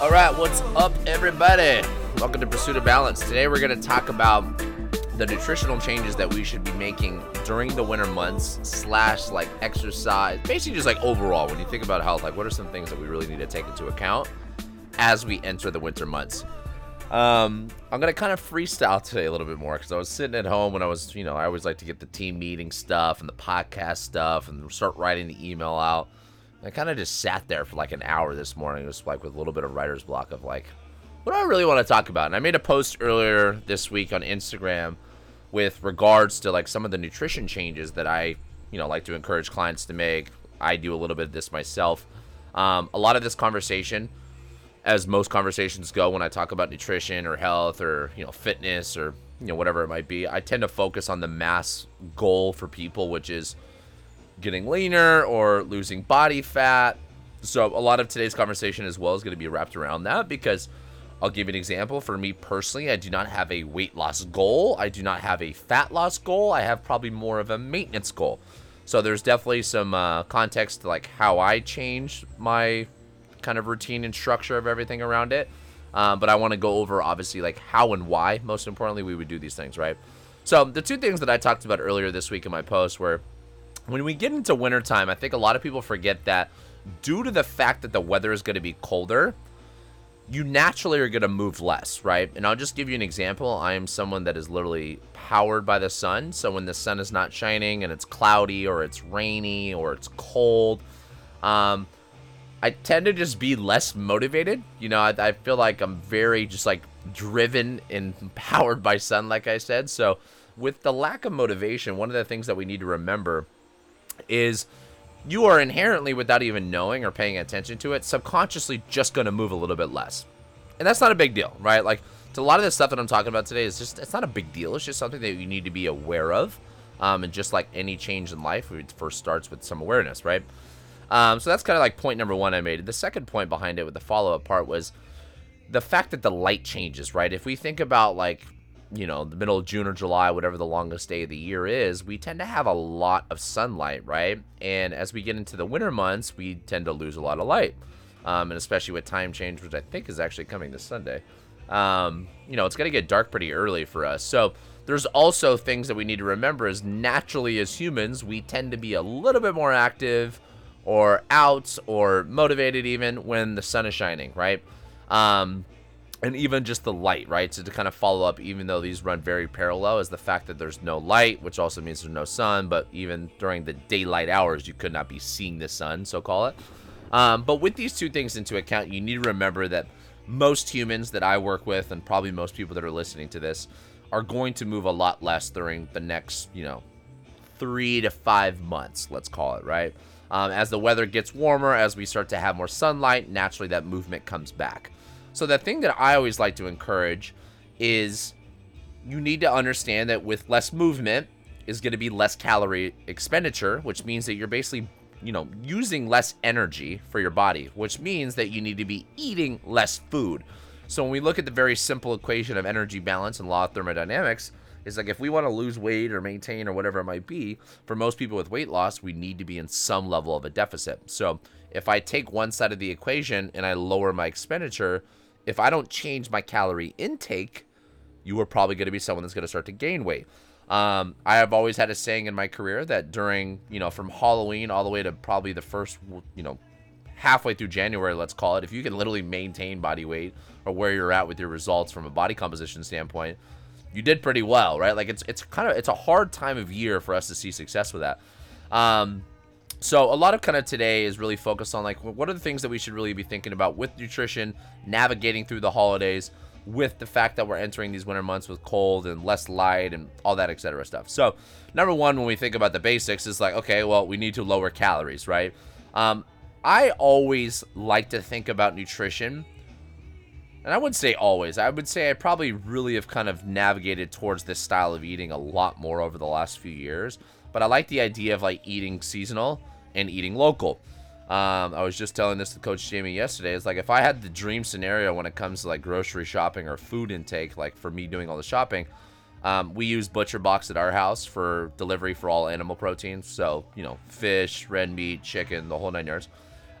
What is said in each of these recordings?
All right, what's up, everybody? Welcome to Pursuit of Balance. Today, we're going to talk about the nutritional changes that we should be making during the winter months, slash, like exercise, basically, just like overall. When you think about health, like what are some things that we really need to take into account as we enter the winter months? Um, I'm gonna kind of freestyle today a little bit more because I was sitting at home when I was, you know, I always like to get the team meeting stuff and the podcast stuff and start writing the email out. I kind of just sat there for like an hour this morning, just like with a little bit of writer's block of like, what do I really want to talk about? And I made a post earlier this week on Instagram with regards to like some of the nutrition changes that I, you know, like to encourage clients to make. I do a little bit of this myself. Um, a lot of this conversation as most conversations go when I talk about nutrition or health or you know fitness or you know whatever it might be, I tend to focus on the mass goal for people, which is getting leaner or losing body fat. So a lot of today's conversation as well is going to be wrapped around that because I'll give you an example. For me personally, I do not have a weight loss goal. I do not have a fat loss goal. I have probably more of a maintenance goal. So there's definitely some uh, context to like how I change my kind of routine and structure of everything around it. Um, but I want to go over obviously like how and why, most importantly, we would do these things, right? So the two things that I talked about earlier this week in my post were when we get into wintertime, I think a lot of people forget that due to the fact that the weather is going to be colder, you naturally are going to move less, right? And I'll just give you an example. I am someone that is literally powered by the sun. So when the sun is not shining and it's cloudy or it's rainy or it's cold, um, I tend to just be less motivated. You know, I, I feel like I'm very just like driven and powered by sun, like I said. So, with the lack of motivation, one of the things that we need to remember is you are inherently, without even knowing or paying attention to it, subconsciously just going to move a little bit less. And that's not a big deal, right? Like, a lot of the stuff that I'm talking about today is just, it's not a big deal. It's just something that you need to be aware of. Um, and just like any change in life, it first starts with some awareness, right? Um, so that's kind of like point number one I made. The second point behind it with the follow up part was the fact that the light changes, right? If we think about like, you know, the middle of June or July, whatever the longest day of the year is, we tend to have a lot of sunlight, right? And as we get into the winter months, we tend to lose a lot of light. Um, and especially with time change, which I think is actually coming this Sunday, um, you know, it's going to get dark pretty early for us. So there's also things that we need to remember is naturally as humans, we tend to be a little bit more active or out or motivated even when the sun is shining, right? Um, and even just the light, right? So to kind of follow up, even though these run very parallel, is the fact that there's no light, which also means there's no sun. But even during the daylight hours, you could not be seeing the sun, so call it. Um, but with these two things into account, you need to remember that most humans that I work with, and probably most people that are listening to this, are going to move a lot less during the next, you know, three to five months, let's call it, right? Um, as the weather gets warmer, as we start to have more sunlight, naturally that movement comes back. So, the thing that I always like to encourage is you need to understand that with less movement is going to be less calorie expenditure, which means that you're basically, you know, using less energy for your body, which means that you need to be eating less food. So, when we look at the very simple equation of energy balance and law of thermodynamics, it's like if we want to lose weight or maintain or whatever it might be, for most people with weight loss, we need to be in some level of a deficit. So if I take one side of the equation and I lower my expenditure, if I don't change my calorie intake, you are probably going to be someone that's going to start to gain weight. Um, I have always had a saying in my career that during, you know, from Halloween all the way to probably the first, you know, halfway through January, let's call it, if you can literally maintain body weight or where you're at with your results from a body composition standpoint, you did pretty well, right? Like it's it's kind of it's a hard time of year for us to see success with that. Um, so a lot of kind of today is really focused on like what are the things that we should really be thinking about with nutrition, navigating through the holidays, with the fact that we're entering these winter months with cold and less light and all that etc. stuff. So number one, when we think about the basics, is like okay, well we need to lower calories, right? Um, I always like to think about nutrition and I wouldn't say always. I would say I probably really have kind of navigated towards this style of eating a lot more over the last few years. But I like the idea of like eating seasonal and eating local. Um, I was just telling this to Coach Jamie yesterday. It's like if I had the dream scenario when it comes to like grocery shopping or food intake, like for me doing all the shopping, um, we use Butcher Box at our house for delivery for all animal proteins. So you know, fish, red meat, chicken, the whole nine yards.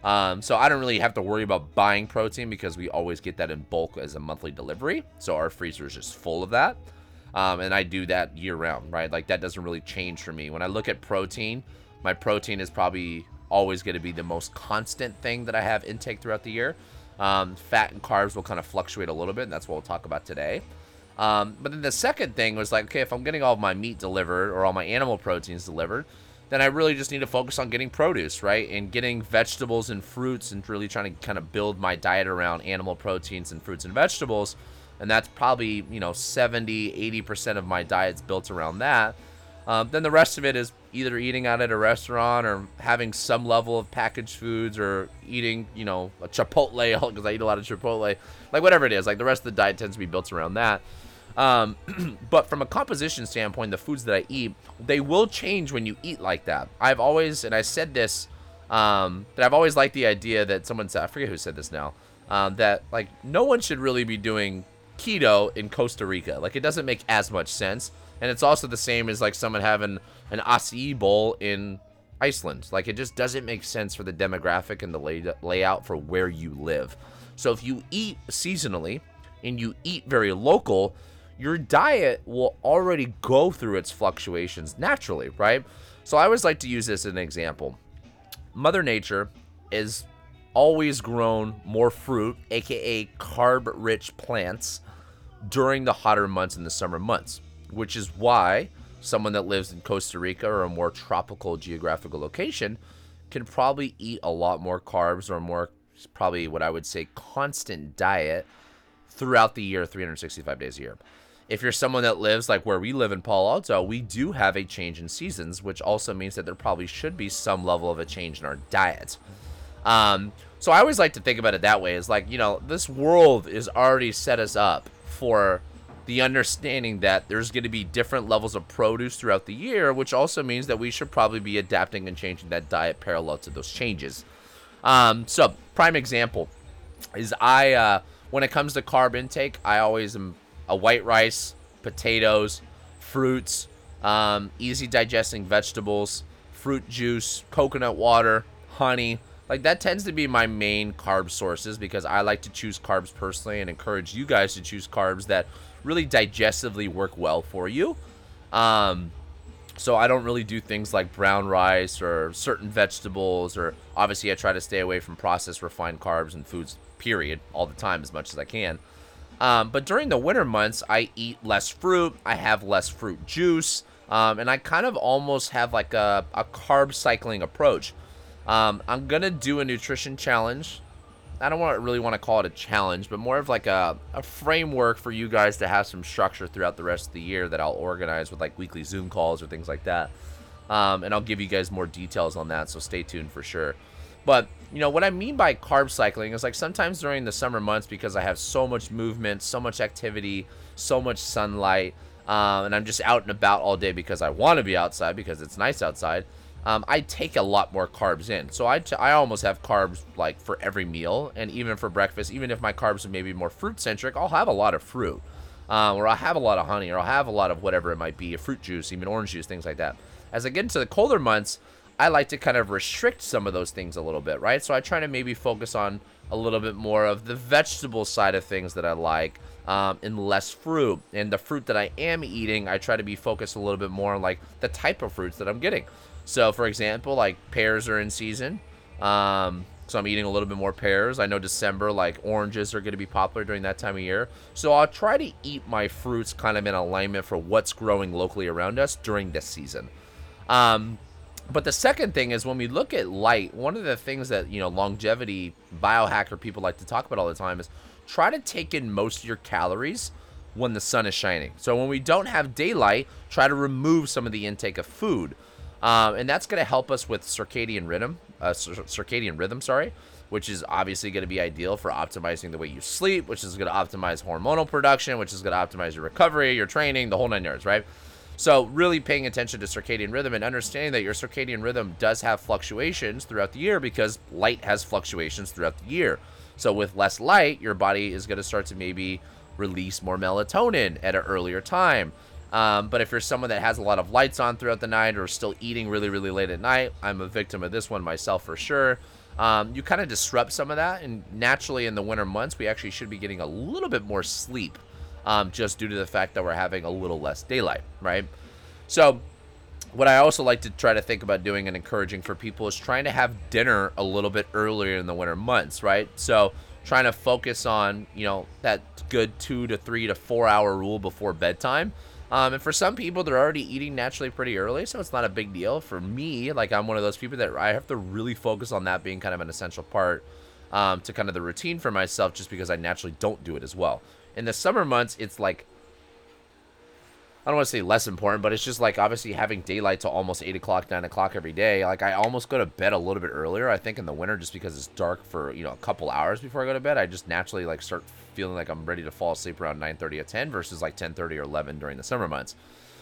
Um, so I don't really have to worry about buying protein because we always get that in bulk as a monthly delivery. So our freezer is just full of that. Um, and I do that year round, right? Like that doesn't really change for me. When I look at protein, my protein is probably always going to be the most constant thing that I have intake throughout the year. Um, fat and carbs will kind of fluctuate a little bit, and that's what we'll talk about today. Um, but then the second thing was like, okay, if I'm getting all my meat delivered or all my animal proteins delivered, then I really just need to focus on getting produce, right? And getting vegetables and fruits and really trying to kind of build my diet around animal proteins and fruits and vegetables. And that's probably, you know, 70, 80% of my diet's built around that. Um, then the rest of it is either eating out at a restaurant or having some level of packaged foods or eating, you know, a Chipotle because I eat a lot of Chipotle. Like whatever it is, like the rest of the diet tends to be built around that. Um, but from a composition standpoint, the foods that I eat, they will change when you eat like that. I've always, and I said this, um, that I've always liked the idea that someone said, I forget who said this now, um, that like no one should really be doing keto in Costa Rica. Like it doesn't make as much sense. And it's also the same as like someone having an acai bowl in Iceland. Like it just doesn't make sense for the demographic and the lay- layout for where you live. So if you eat seasonally and you eat very local, your diet will already go through its fluctuations naturally, right? So I always like to use this as an example. Mother Nature is always grown more fruit, aka carb rich plants, during the hotter months in the summer months, which is why someone that lives in Costa Rica or a more tropical geographical location can probably eat a lot more carbs or more, probably what I would say, constant diet throughout the year, 365 days a year if you're someone that lives like where we live in Palo Alto, we do have a change in seasons, which also means that there probably should be some level of a change in our diet. Um, so I always like to think about it that way. Is like you know this world is already set us up for the understanding that there's going to be different levels of produce throughout the year, which also means that we should probably be adapting and changing that diet parallel to those changes. Um, so prime example is I uh, when it comes to carb intake, I always am a white rice, potatoes, fruits, um, easy digesting vegetables, fruit juice, coconut water, honey. Like that tends to be my main carb sources because I like to choose carbs personally and encourage you guys to choose carbs that really digestively work well for you. Um, so I don't really do things like brown rice or certain vegetables or obviously I try to stay away from processed refined carbs and foods period all the time as much as I can. Um, but during the winter months, I eat less fruit. I have less fruit juice. Um, and I kind of almost have like a, a carb cycling approach. Um, I'm to do a nutrition challenge. I don't want really want to call it a challenge, but more of like a, a framework for you guys to have some structure throughout the rest of the year that I'll organize with like weekly Zoom calls or things like that. Um, and I'll give you guys more details on that, so stay tuned for sure. But you know what I mean by carb cycling is like sometimes during the summer months because I have so much movement, so much activity, so much sunlight, um, and I'm just out and about all day because I want to be outside because it's nice outside. Um, I take a lot more carbs in, so I, t- I almost have carbs like for every meal, and even for breakfast. Even if my carbs are maybe more fruit centric, I'll have a lot of fruit, um, or I'll have a lot of honey, or I'll have a lot of whatever it might be, a fruit juice, even orange juice, things like that. As I get into the colder months, I like to kind of restrict some of those things a little bit, right? So I try to maybe focus on a little bit more of the vegetable side of things that I like, um, and less fruit. And the fruit that I am eating, I try to be focused a little bit more on like the type of fruits that I'm getting. So, for example, like pears are in season. Um, so I'm eating a little bit more pears. I know December, like oranges are going to be popular during that time of year. So I'll try to eat my fruits kind of in alignment for what's growing locally around us during this season. Um, but the second thing is when we look at light, one of the things that, you know, longevity biohacker people like to talk about all the time is try to take in most of your calories when the sun is shining. So when we don't have daylight, try to remove some of the intake of food. Um, and that's going to help us with circadian rhythm, uh, circadian rhythm, sorry, which is obviously going to be ideal for optimizing the way you sleep, which is going to optimize hormonal production, which is going to optimize your recovery, your training, the whole nine yards, right? So, really paying attention to circadian rhythm and understanding that your circadian rhythm does have fluctuations throughout the year because light has fluctuations throughout the year. So, with less light, your body is going to start to maybe release more melatonin at an earlier time. Um, but if you're someone that has a lot of lights on throughout the night or still eating really, really late at night, I'm a victim of this one myself for sure. um, you kind of disrupt some of that. And naturally, in the winter months, we actually should be getting a little bit more sleep um, just due to the fact that we're having a little less daylight, right? So, what I also like to try to think about doing and encouraging for people is trying to have dinner a little bit earlier in the winter months, right? So, trying to focus on, you know, that good two to three to four hour rule before bedtime. Um, and for some people, they're already eating naturally pretty early, so it's not a big deal. For me, like I'm one of those people that I have to really focus on that being kind of an essential part um, to kind of the routine for myself, just because I naturally don't do it as well. In the summer months, it's like I don't want to say less important, but it's just like obviously having daylight to almost eight o'clock, nine o'clock every day. Like I almost go to bed a little bit earlier. I think in the winter, just because it's dark for you know a couple hours before I go to bed, I just naturally like start feeling like I'm ready to fall asleep around 9:30 or 10 versus like 10:30 or 11 during the summer months.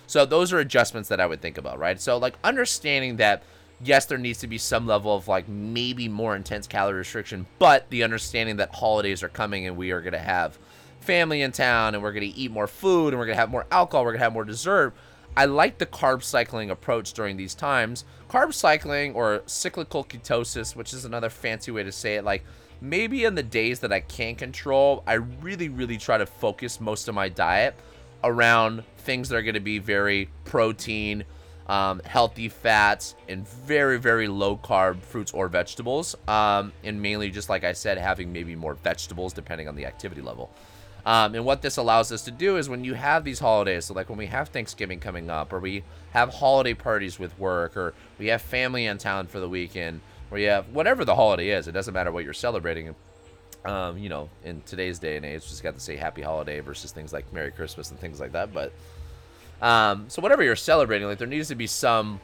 So those are adjustments that I would think about, right? So like understanding that yes, there needs to be some level of like maybe more intense calorie restriction, but the understanding that holidays are coming and we are going to have family in town and we're going to eat more food and we're going to have more alcohol, we're going to have more dessert. I like the carb cycling approach during these times. Carb cycling or cyclical ketosis, which is another fancy way to say it, like maybe in the days that I can't control, I really, really try to focus most of my diet around things that are going to be very protein, um, healthy fats, and very, very low carb fruits or vegetables. Um, and mainly, just like I said, having maybe more vegetables depending on the activity level. Um, and what this allows us to do is when you have these holidays, so like when we have Thanksgiving coming up, or we have holiday parties with work, or we have family in town for the weekend, or you have whatever the holiday is, it doesn't matter what you're celebrating. Um, you know, in today's day and age, just got to say Happy Holiday versus things like Merry Christmas and things like that. But um, so whatever you're celebrating, like there needs to be some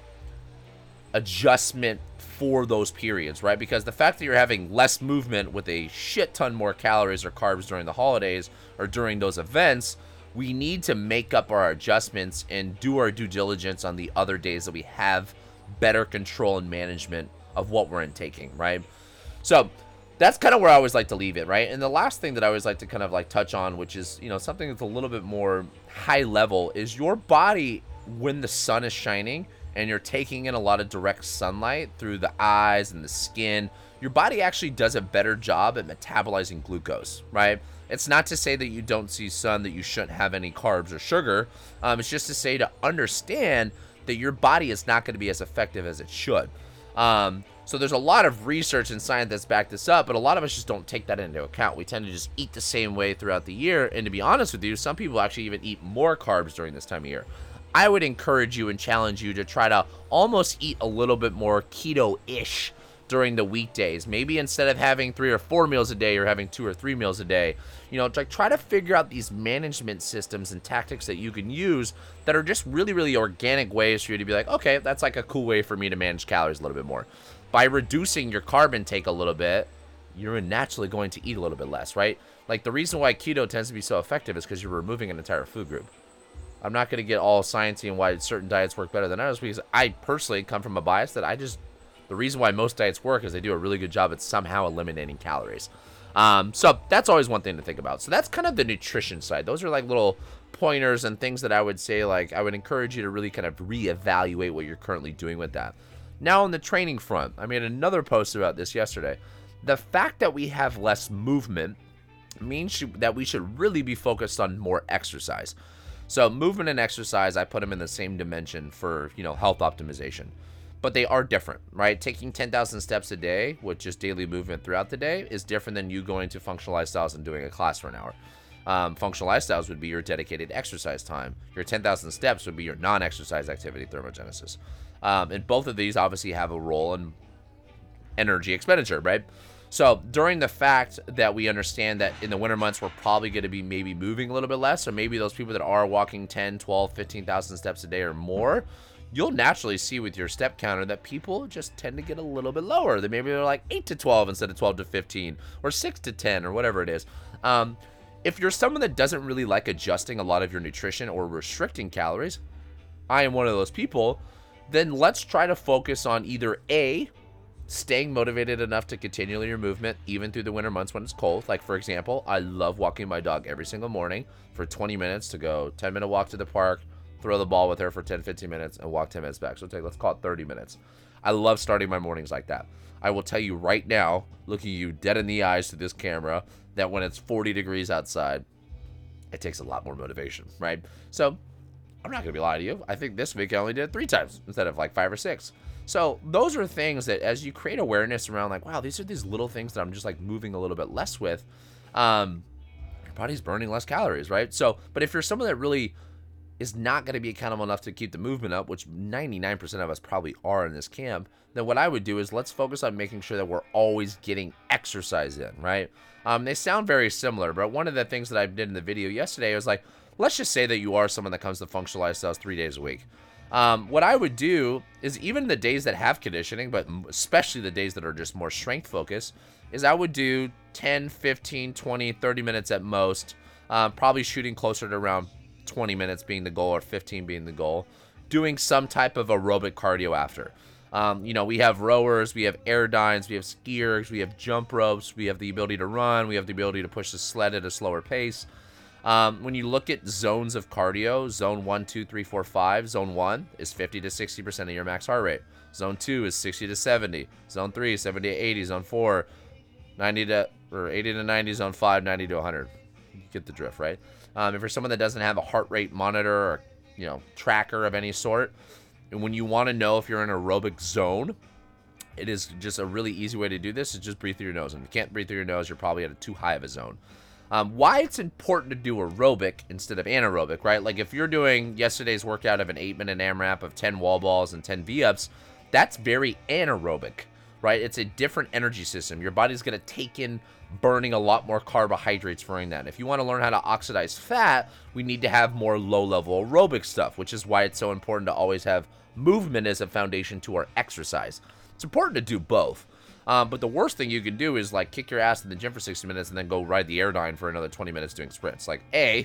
adjustment for those periods, right? Because the fact that you're having less movement with a shit ton more calories or carbs during the holidays or during those events, we need to make up our adjustments and do our due diligence on the other days that we have better control and management of what we're intaking, right? So that's kind of where I always like to leave it, right? And the last thing that I always like to kind of like touch on, which is, you know, something that's a little bit more high level, is your body when the sun is shining and you're taking in a lot of direct sunlight through the eyes and the skin, your body actually does a better job at metabolizing glucose, right? It's not to say that you don't see sun that you shouldn't have any carbs or sugar. Um, it's just to say to understand that your body is not going to be as effective as it should. Um, so there's a lot of research and science that's backed this up, but a lot of us just don't take that into account. We tend to just eat the same way throughout the year, and to be honest with you, some people actually even eat more carbs during this time of year. I would encourage you and challenge you to try to almost eat a little bit more keto ish during the weekdays. Maybe instead of having three or four meals a day, you're having two or three meals a day. You know, like try to figure out these management systems and tactics that you can use that are just really, really organic ways for you to be like, okay, that's like a cool way for me to manage calories a little bit more. By reducing your carb intake a little bit, you're naturally going to eat a little bit less, right? Like the reason why keto tends to be so effective is because you're removing an entire food group. I'm not going to get all sciencey and why certain diets work better than others because I personally come from a bias that I just the reason why most diets work is they do a really good job at somehow eliminating calories. Um, so that's always one thing to think about. So that's kind of the nutrition side. Those are like little pointers and things that I would say like I would encourage you to really kind of reevaluate what you're currently doing with that. Now on the training front, I made another post about this yesterday. The fact that we have less movement means that we should really be focused on more exercise. So movement and exercise, I put them in the same dimension for, you know, health optimization. But they are different, right? Taking 10,000 steps a day with just daily movement throughout the day is different than you going to functional lifestyles and doing a class for an hour. Um, functional lifestyles would be your dedicated exercise time. Your 10,000 steps would be your non exercise activity thermogenesis. Um, and both of these obviously have a role in energy expenditure, right? So during the fact that we understand that in the winter months, we're probably going to be maybe moving a little bit less, or maybe those people that are walking 10, 12, 15,000 steps a day or more, you'll naturally see with your step counter that people just tend to get a little bit lower. That maybe they're like 8 to 12 instead of 12 to 15 or 6 to 10 or whatever it is. Um, if you're someone that doesn't really like adjusting a lot of your nutrition or restricting calories, I am one of those people, then let's try to focus on either A, staying motivated enough to continually your movement even through the winter months when it's cold. Like for example, I love walking my dog every single morning for 20 minutes to go 10 minute walk to the park, throw the ball with her for 10 15 minutes and walk 10 minutes back. So take let's call it 30 minutes. I love starting my mornings like that. I will tell you right now, looking you dead in the eyes to this camera, that when it's 40 degrees outside, it takes a lot more motivation, right? So I'm not gonna be lying to you. I think this week I only did it three times instead of like five or six. So those are things that as you create awareness around like, wow, these are these little things that I'm just like moving a little bit less with, um, your body's burning less calories, right? So, but if you're someone that really is not going to be accountable enough to keep the movement up, which 99% of us probably are in this camp, then what I would do is let's focus on making sure that we're always getting exercise in, right? Um, they sound very similar, but one of the things that I did in the video yesterday was like, let's just say that you are someone that comes to functional lifestyles three days a week. Um, what I would do is even the days that have conditioning, but especially the days that are just more strength focused, is I would do 10, 15, 20, 30 minutes at most, um, probably shooting closer to around 20 minutes being the goal or 15 being the goal, doing some type of aerobic cardio after. Um, you know, we have rowers, we have airdynes, we have skiers, we have jump ropes, we have the ability to run, we have the ability to push the sled at a slower pace. Um, when you look at zones of cardio, zone 1, 2, 3, 4, 5, zone 1 is 50 to 60% of your max heart rate. Zone 2 is 60 to 70. Zone 3 70 to 80. Zone 4, 90 to, or 80 to 90. Zone 5, 90 to 100. You get the drift, right? Um, if you're someone that doesn't have a heart rate monitor or, you know, tracker of any sort, and when you want to know if you're in an aerobic zone, it is just a really easy way to do this is just breathe through your nose. And if you can't breathe through your nose, you're probably at a too high of a zone. Um, why it's important to do aerobic instead of anaerobic, right? Like if you're doing yesterday's workout of an eight minute AMRAP of 10 wall balls and 10 V ups, that's very anaerobic, right? It's a different energy system. Your body's going to take in burning a lot more carbohydrates during that. If you want to learn how to oxidize fat, we need to have more low level aerobic stuff, which is why it's so important to always have movement as a foundation to our exercise. It's important to do both. Um, but the worst thing you can do is like kick your ass in the gym for 60 minutes and then go ride the airdyne for another 20 minutes doing sprints. Like, A,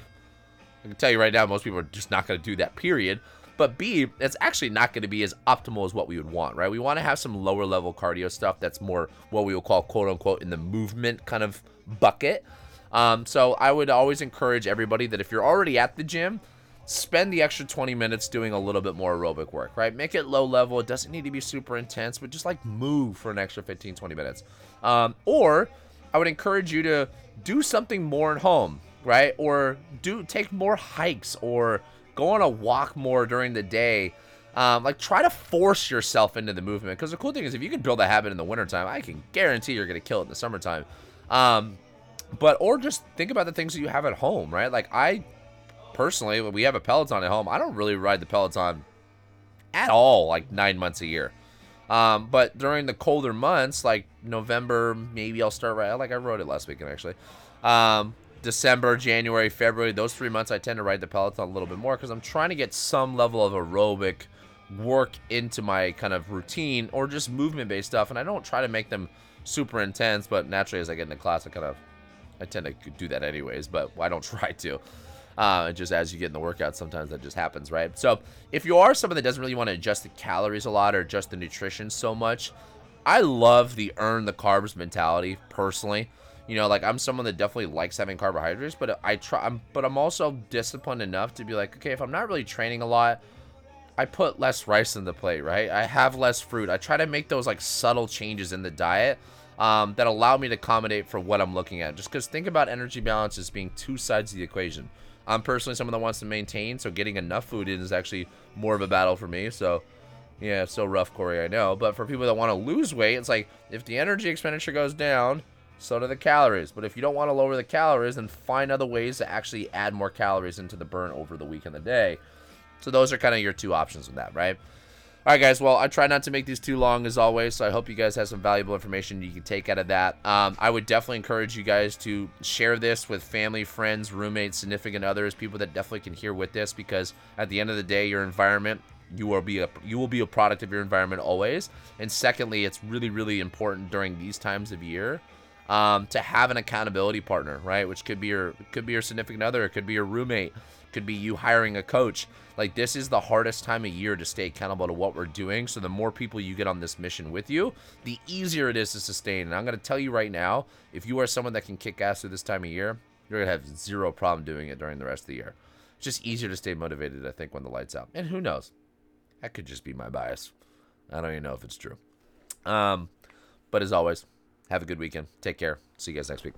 I can tell you right now, most people are just not going to do that, period. But B, it's actually not going to be as optimal as what we would want, right? We want to have some lower level cardio stuff that's more what we will call quote unquote in the movement kind of bucket. Um, so I would always encourage everybody that if you're already at the gym, spend the extra 20 minutes doing a little bit more aerobic work, right? Make it low level. It doesn't need to be super intense, but just like move for an extra 15, 20 minutes. Um, or I would encourage you to do something more at home, right? Or do take more hikes or go on a walk more during the day. Um, like try to force yourself into the movement because the cool thing is if you can build a habit in the wintertime, I can guarantee you're gonna kill it in the summertime. Um, but or just think about the things that you have at home, right? Like I personally, we have a Peloton at home. I don't really ride the Peloton at all, like nine months a year. Um, but during the colder months, like November, maybe I'll start right. Like I rode it last weekend actually. Um, December, January, February, those three months, I tend to ride the Peloton a little bit more because I'm trying to get some level of aerobic work into my kind of routine or just movement based stuff. And I don't try to make them super intense, but naturally, as I get into class, I kind of I tend to do that anyways, but I don't try to. Uh, just as you get in the workout, sometimes that just happens, right? So if you are someone that doesn't really want to adjust the calories a lot or adjust the nutrition so much, I love the earn the carbs mentality personally. You know, like I'm someone that definitely likes having carbohydrates, but I try. I'm, but I'm also disciplined enough to be like, okay, if I'm not really training a lot, I put less rice in the plate, right? I have less fruit. I try to make those like subtle changes in the diet um, that allow me to accommodate for what I'm looking at. Just because think about energy balance as being two sides of the equation. I'm personally someone that wants to maintain, so getting enough food in is actually more of a battle for me. So, yeah, it's so rough, Corey, I know. But for people that want to lose weight, it's like if the energy expenditure goes down, so do the calories. But if you don't want to lower the calories, then find other ways to actually add more calories into the burn over the week and the day. So those are kind of your two options with that, right? All right, guys. Well, I try not to make these too long as always, so I hope you guys have some valuable information you can take out of that. Um, I would definitely encourage you guys to share this with family, friends, roommates, significant others, people that definitely can hear with this, because at the end of the day, your environment you will be a you will be a product of your environment always. And secondly, it's really really important during these times of year um, to have an accountability partner, right? Which could be your could be your significant other, it could be your roommate, could be you hiring a coach. Like this is the hardest time of year to stay accountable to what we're doing. So the more people you get on this mission with you, the easier it is to sustain. And I'm going to tell you right now, if you are someone that can kick ass through this time of year, you're going to have zero problem doing it during the rest of the year. It's just easier to stay motivated, I think, when the light's out. And who knows? That could just be my bias. I don't even know if it's true. Um, But as always, have a good weekend. Take care. See you guys next week.